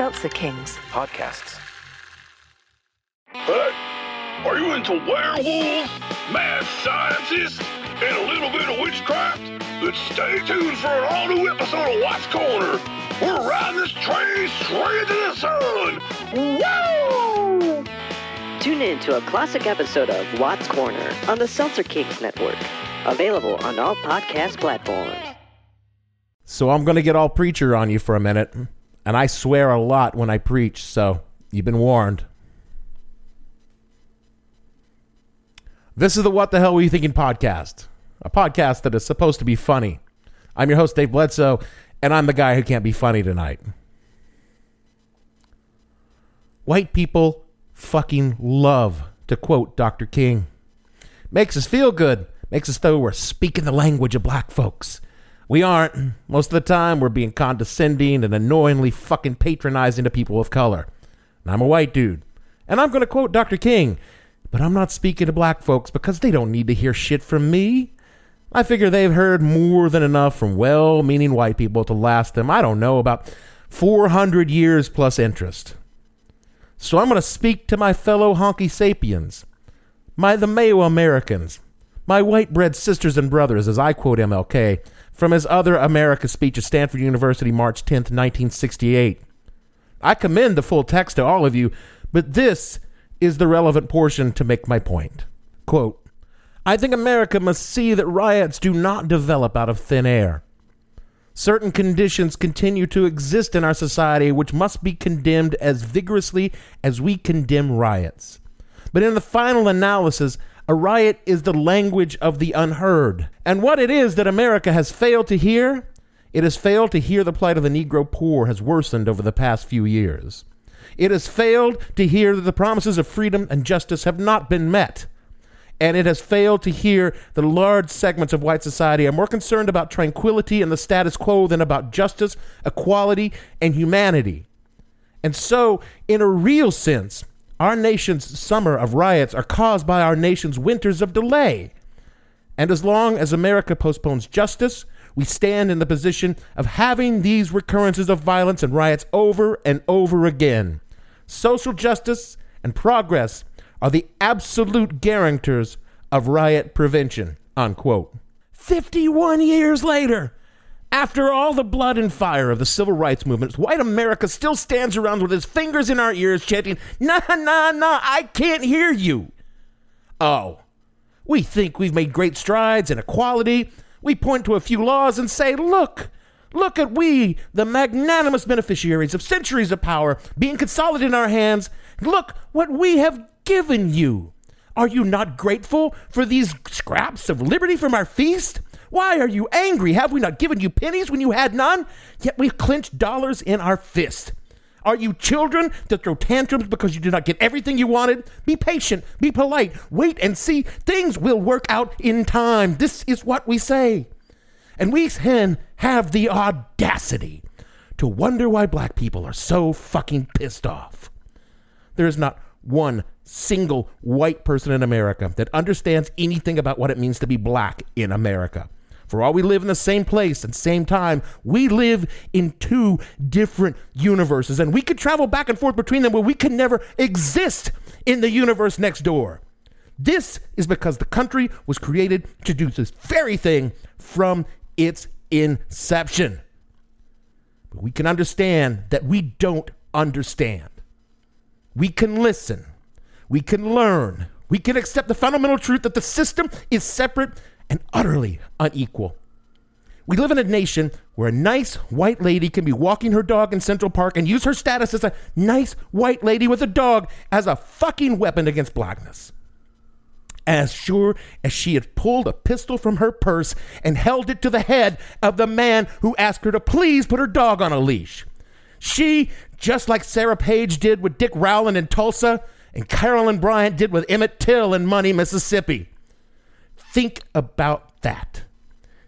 Seltzer Kings podcasts. Hey, are you into werewolves, mad scientists, and a little bit of witchcraft? Then stay tuned for an all new episode of Watts Corner. We're riding this train straight to the sun. Woo! Tune in to a classic episode of Watts Corner on the Seltzer Kings Network. Available on all podcast platforms. So I'm going to get all preacher on you for a minute. And I swear a lot when I preach, so you've been warned. This is the What the Hell Were You Thinking podcast, a podcast that is supposed to be funny. I'm your host, Dave Bledsoe, and I'm the guy who can't be funny tonight. White people fucking love to quote Dr. King. Makes us feel good, makes us though we're speaking the language of black folks. We aren't. Most of the time, we're being condescending and annoyingly fucking patronizing to people of color. And I'm a white dude. And I'm going to quote Dr. King, but I'm not speaking to black folks because they don't need to hear shit from me. I figure they've heard more than enough from well meaning white people to last them, I don't know, about 400 years plus interest. So I'm going to speak to my fellow honky sapiens, my the Mayo Americans, my white bread sisters and brothers, as I quote MLK, from his other America speech at Stanford University, March 10th, 1968. I commend the full text to all of you, but this is the relevant portion to make my point. Quote, I think America must see that riots do not develop out of thin air. Certain conditions continue to exist in our society which must be condemned as vigorously as we condemn riots. But in the final analysis, a riot is the language of the unheard. And what it is that America has failed to hear, it has failed to hear the plight of the Negro poor has worsened over the past few years. It has failed to hear that the promises of freedom and justice have not been met. And it has failed to hear that large segments of white society are more concerned about tranquility and the status quo than about justice, equality, and humanity. And so, in a real sense, our nation's summer of riots are caused by our nation's winters of delay. And as long as America postpones justice, we stand in the position of having these recurrences of violence and riots over and over again. Social justice and progress are the absolute guarantors of riot prevention. Unquote. 51 years later, after all the blood and fire of the civil rights movement, white America still stands around with his fingers in our ears chanting, Nah, nah, nah, I can't hear you. Oh, we think we've made great strides in equality. We point to a few laws and say, Look, look at we, the magnanimous beneficiaries of centuries of power, being consolidated in our hands. Look what we have given you. Are you not grateful for these scraps of liberty from our feast? Why are you angry? Have we not given you pennies when you had none? Yet we clenched dollars in our fist. Are you children that throw tantrums because you did not get everything you wanted? Be patient, be polite, wait and see. Things will work out in time. This is what we say. And we then have the audacity to wonder why black people are so fucking pissed off. There is not one single white person in America that understands anything about what it means to be black in America. For all we live in the same place and same time, we live in two different universes, and we could travel back and forth between them, but we could never exist in the universe next door. This is because the country was created to do this very thing from its inception. But we can understand that we don't understand. We can listen. We can learn. We can accept the fundamental truth that the system is separate and utterly unequal. We live in a nation where a nice white lady can be walking her dog in Central Park and use her status as a nice white lady with a dog as a fucking weapon against blackness. As sure as she had pulled a pistol from her purse and held it to the head of the man who asked her to please put her dog on a leash. She, just like Sarah Page did with Dick Rowland in Tulsa and Carolyn Bryant did with Emmett Till in Money, Mississippi. Think about that.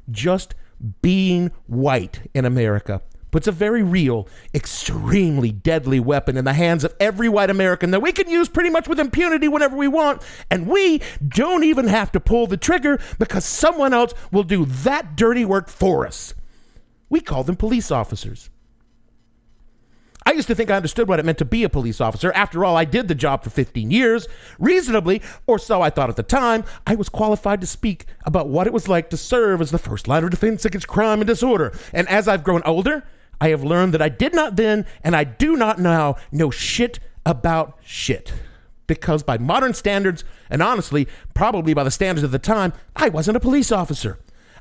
Just being white in America puts a very real, extremely deadly weapon in the hands of every white American that we can use pretty much with impunity whenever we want. And we don't even have to pull the trigger because someone else will do that dirty work for us. We call them police officers. Used to think I understood what it meant to be a police officer. After all, I did the job for 15 years. Reasonably, or so I thought at the time, I was qualified to speak about what it was like to serve as the first line of defense against crime and disorder. And as I've grown older, I have learned that I did not then, and I do not now, know shit about shit. Because by modern standards, and honestly, probably by the standards of the time, I wasn't a police officer.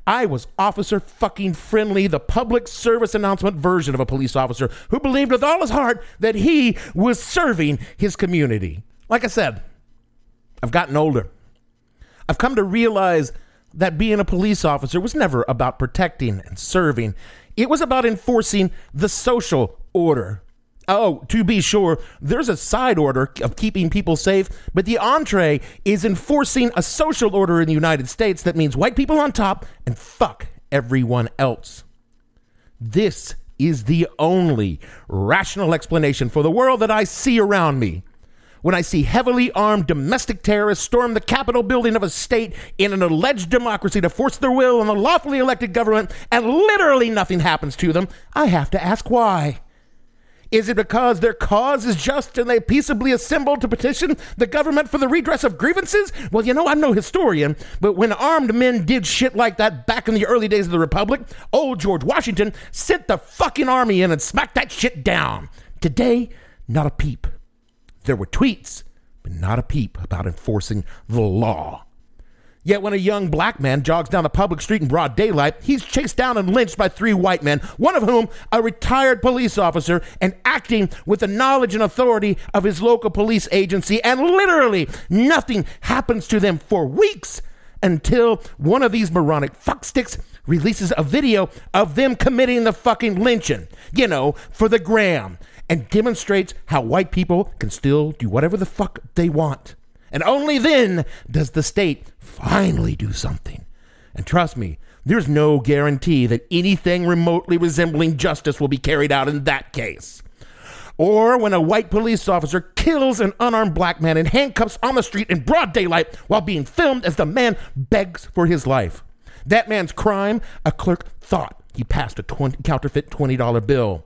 I was officer fucking friendly, the public service announcement version of a police officer who believed with all his heart that he was serving his community. Like I said, I've gotten older. I've come to realize that being a police officer was never about protecting and serving, it was about enforcing the social order. Oh, to be sure, there's a side order of keeping people safe, but the entree is enforcing a social order in the United States that means white people on top and fuck everyone else. This is the only rational explanation for the world that I see around me. When I see heavily armed domestic terrorists storm the Capitol building of a state in an alleged democracy to force their will on the lawfully elected government and literally nothing happens to them, I have to ask why. Is it because their cause is just and they peaceably assembled to petition the government for the redress of grievances? Well, you know, I'm no historian, but when armed men did shit like that back in the early days of the Republic, old George Washington sent the fucking army in and smacked that shit down. Today, not a peep. There were tweets, but not a peep about enforcing the law. Yet when a young black man jogs down a public street in broad daylight, he's chased down and lynched by three white men, one of whom a retired police officer and acting with the knowledge and authority of his local police agency, and literally nothing happens to them for weeks until one of these moronic fucksticks releases a video of them committing the fucking lynching, you know, for the gram, and demonstrates how white people can still do whatever the fuck they want. And only then does the state finally do something. And trust me, there's no guarantee that anything remotely resembling justice will be carried out in that case. Or when a white police officer kills an unarmed black man in handcuffs on the street in broad daylight while being filmed as the man begs for his life. That man's crime, a clerk thought he passed a 20, counterfeit $20 bill.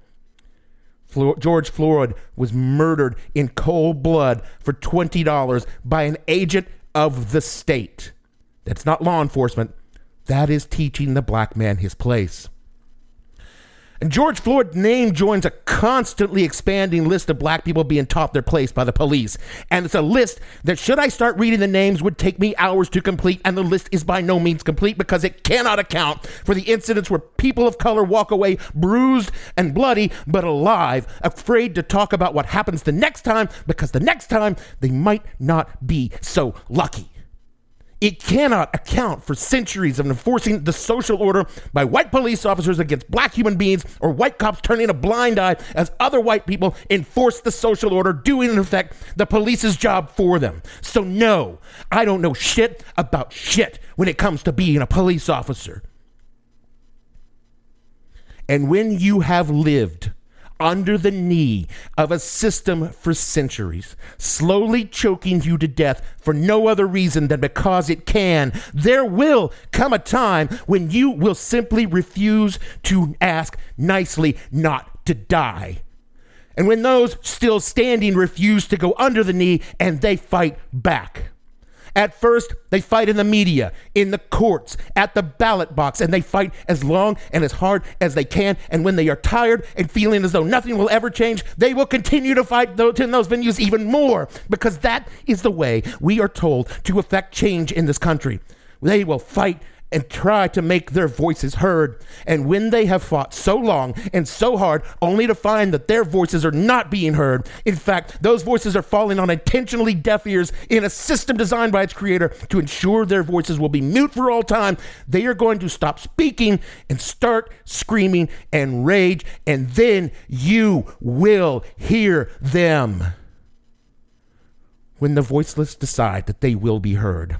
George Floyd was murdered in cold blood for $20 by an agent of the state. That's not law enforcement. That is teaching the black man his place. And George Floyd's name joins a constantly expanding list of black people being taught their place by the police. And it's a list that, should I start reading the names, would take me hours to complete. And the list is by no means complete because it cannot account for the incidents where people of color walk away bruised and bloody, but alive, afraid to talk about what happens the next time because the next time they might not be so lucky. It cannot account for centuries of enforcing the social order by white police officers against black human beings or white cops turning a blind eye as other white people enforce the social order, doing in effect the police's job for them. So, no, I don't know shit about shit when it comes to being a police officer. And when you have lived under the knee of a system for centuries, slowly choking you to death for no other reason than because it can, there will come a time when you will simply refuse to ask nicely not to die. And when those still standing refuse to go under the knee and they fight back. At first, they fight in the media, in the courts, at the ballot box, and they fight as long and as hard as they can. And when they are tired and feeling as though nothing will ever change, they will continue to fight in those venues even more because that is the way we are told to effect change in this country. They will fight and try to make their voices heard. And when they have fought so long and so hard, only to find that their voices are not being heard, in fact, those voices are falling on intentionally deaf ears in a system designed by its creator to ensure their voices will be mute for all time, they are going to stop speaking and start screaming and rage, and then you will hear them. When the voiceless decide that they will be heard,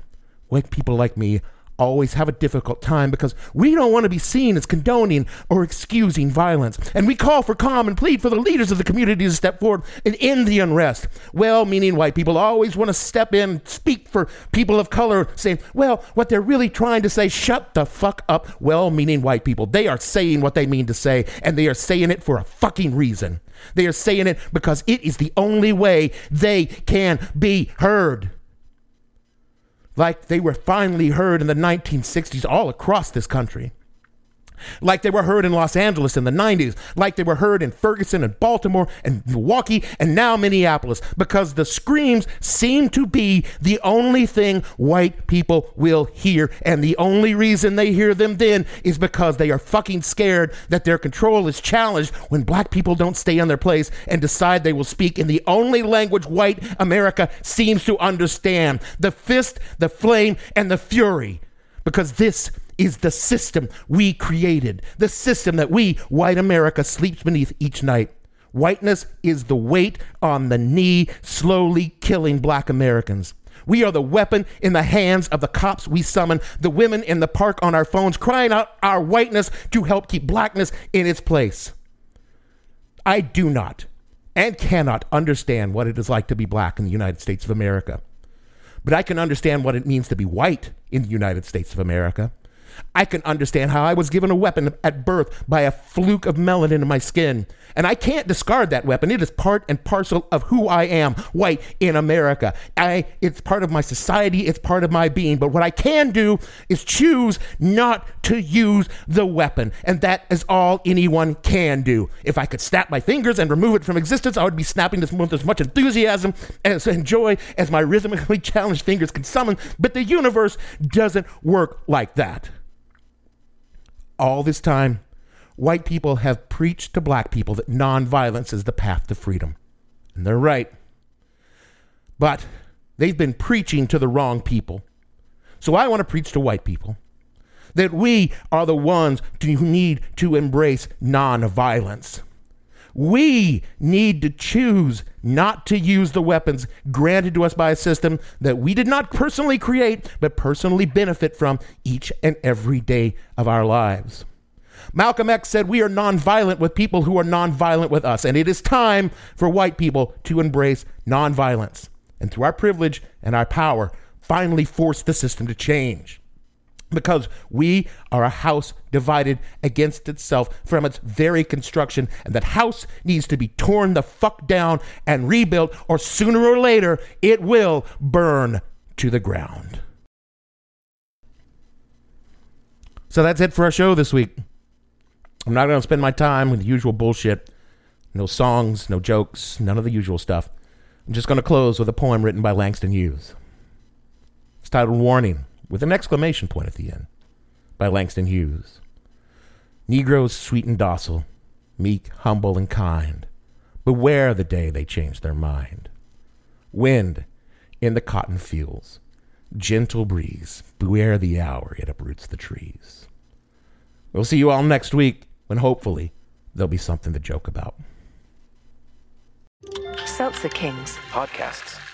white people like me always have a difficult time because we don't want to be seen as condoning or excusing violence. And we call for calm and plead for the leaders of the community to step forward and end the unrest. Well meaning white people always want to step in, speak for people of color, saying, well, what they're really trying to say, shut the fuck up, well meaning white people. They are saying what they mean to say, and they are saying it for a fucking reason. They are saying it because it is the only way they can be heard like they were finally heard in the 1960s all across this country like they were heard in Los Angeles in the 90s, like they were heard in Ferguson and Baltimore and Milwaukee and now Minneapolis, because the screams seem to be the only thing white people will hear. And the only reason they hear them then is because they are fucking scared that their control is challenged when black people don't stay in their place and decide they will speak in the only language white America seems to understand the fist, the flame, and the fury. Because this is the system we created, the system that we, white America, sleeps beneath each night. Whiteness is the weight on the knee, slowly killing black Americans. We are the weapon in the hands of the cops we summon, the women in the park on our phones crying out our whiteness to help keep blackness in its place. I do not and cannot understand what it is like to be black in the United States of America. But I can understand what it means to be white in the United States of America. I can understand how I was given a weapon at birth by a fluke of melanin in my skin. And I can't discard that weapon. It is part and parcel of who I am, white in America. I it's part of my society, it's part of my being. But what I can do is choose not to use the weapon. And that is all anyone can do. If I could snap my fingers and remove it from existence, I would be snapping this with as much enthusiasm as and joy as my rhythmically challenged fingers can summon. But the universe doesn't work like that all this time, white people have preached to black people that nonviolence is the path to freedom. And they're right. But they've been preaching to the wrong people. So I want to preach to white people that we are the ones who need to embrace nonviolence. We need to choose not to use the weapons granted to us by a system that we did not personally create, but personally benefit from each and every day of our lives. Malcolm X said, We are nonviolent with people who are nonviolent with us. And it is time for white people to embrace nonviolence. And through our privilege and our power, finally force the system to change because we are a house divided against itself from its very construction, and that house needs to be torn the fuck down and rebuilt, or sooner or later it will burn to the ground. So that's it for our show this week. I'm not going to spend my time with the usual bullshit. No songs, no jokes, none of the usual stuff. I'm just going to close with a poem written by Langston Hughes. It's titled Warning with an exclamation point at the end by Langston Hughes. Negroes sweet and docile, meek, humble, and kind, beware the day they change their mind. Wind in the cotton fields, gentle breeze, beware the hour it uproots the trees. We'll see you all next week when hopefully there'll be something to joke about. Seltzer Kings podcasts